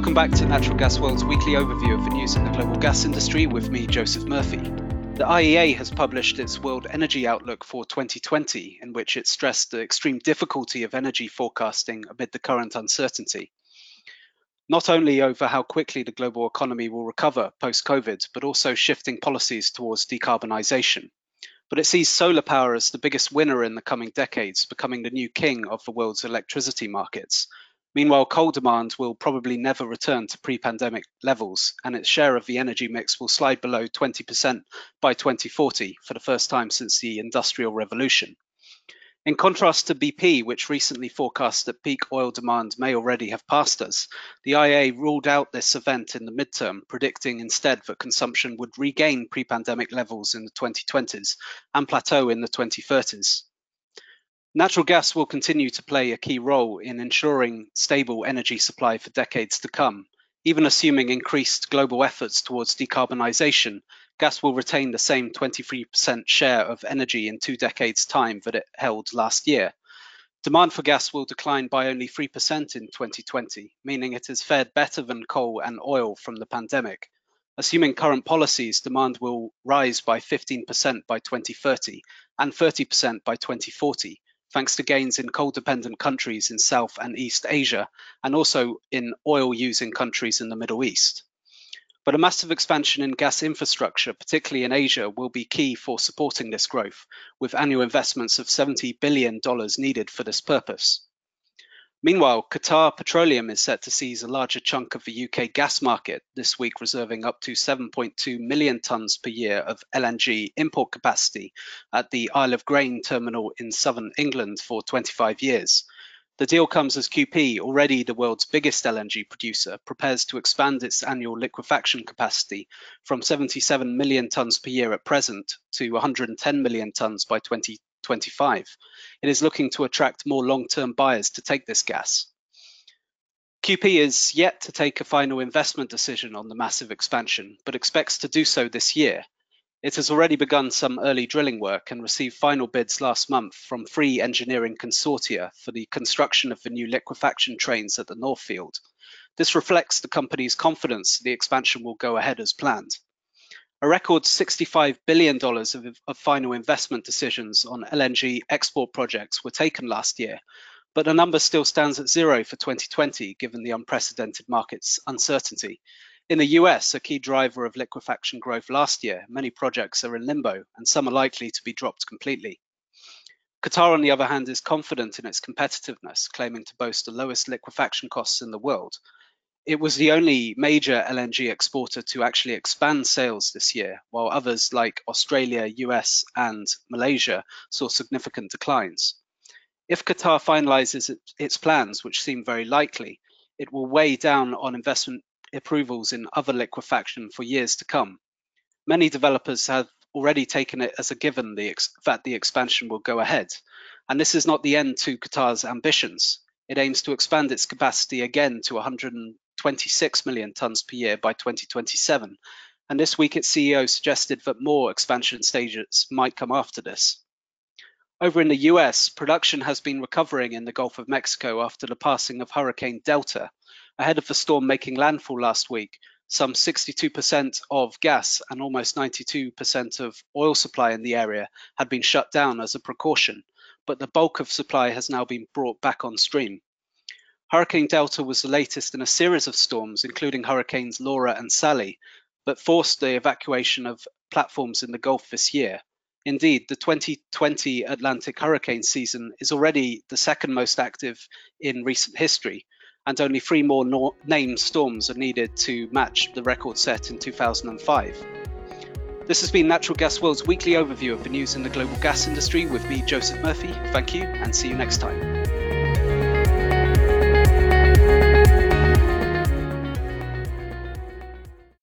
Welcome back to Natural Gas World's weekly overview of the news in the global gas industry with me, Joseph Murphy. The IEA has published its World Energy Outlook for 2020, in which it stressed the extreme difficulty of energy forecasting amid the current uncertainty. Not only over how quickly the global economy will recover post COVID, but also shifting policies towards decarbonisation. But it sees solar power as the biggest winner in the coming decades, becoming the new king of the world's electricity markets, Meanwhile, coal demand will probably never return to pre pandemic levels, and its share of the energy mix will slide below 20% by 2040 for the first time since the Industrial Revolution. In contrast to BP, which recently forecast that peak oil demand may already have passed us, the IEA ruled out this event in the midterm, predicting instead that consumption would regain pre pandemic levels in the 2020s and plateau in the 2030s. Natural gas will continue to play a key role in ensuring stable energy supply for decades to come. Even assuming increased global efforts towards decarbonisation, gas will retain the same 23% share of energy in two decades' time that it held last year. Demand for gas will decline by only 3% in 2020, meaning it has fared better than coal and oil from the pandemic. Assuming current policies, demand will rise by 15% by 2030 and 30% by 2040, thanks to gains in coal dependent countries in South and East Asia, and also in oil using countries in the Middle East. But a massive expansion in gas infrastructure, particularly in Asia, will be key for supporting this growth, with annual investments of $70 billion needed for this purpose. Meanwhile, Qatar Petroleum is set to seize a larger chunk of the UK gas market this week, reserving up to 7.2 million tonnes per year of LNG import capacity at the Isle of Grain terminal in southern England for 25 years. The deal comes as QP, already the world's biggest LNG producer, prepares to expand its annual liquefaction capacity from 77 million tonnes per year at present to 110 million tonnes by 20 25. It is looking to attract more long-term buyers to take this gas. QP is yet to take a final investment decision on the massive expansion, but expects to do so this year. It has already begun some early drilling work and received final bids last month from three engineering consortia for the construction of the new liquefaction trains at the North Field. This reflects the company's confidence the expansion will go ahead as planned. A record $65 billion of, of, final investment decisions on LNG export projects were taken last year, but the number still stands at zero for 2020 given the unprecedented market's uncertainty. In the US, a key driver of liquefaction growth last year, many projects are in limbo and some are likely to be dropped completely. Qatar, on the other hand, is confident in its competitiveness, claiming to boast the lowest liquefaction costs in the world it was the only major LNG exporter to actually expand sales this year, while others like Australia, US, and Malaysia saw significant declines. If Qatar finalizes its plans, which seem very likely, it will weigh down on investment approvals in other liquefaction for years to come. Many developers have already taken it as a given the that the expansion will go ahead. And this is not the end to Qatar's ambitions. It aims to expand its capacity again to 100 26 million tonnes per year by 2027. And this week, its CEO suggested that more expansion stages might come after this. Over in the US, production has been recovering in the Gulf of Mexico after the passing of Hurricane Delta. Ahead of the storm making landfall last week, some 62% of gas and almost 92% of oil supply in the area had been shut down as a precaution, but the bulk of supply has now been brought back on stream. Hurricane Delta was the latest in a series of storms, including Hurricanes Laura and Sally, that forced the evacuation of platforms in the Gulf this year. Indeed, the 2020 Atlantic hurricane season is already the second most active in recent history, and only three more no- named storms are needed to match the record set in 2005. This has been Natural Gas World's weekly overview of the news in the global gas industry with me, Joseph Murphy. Thank you, and see you next time.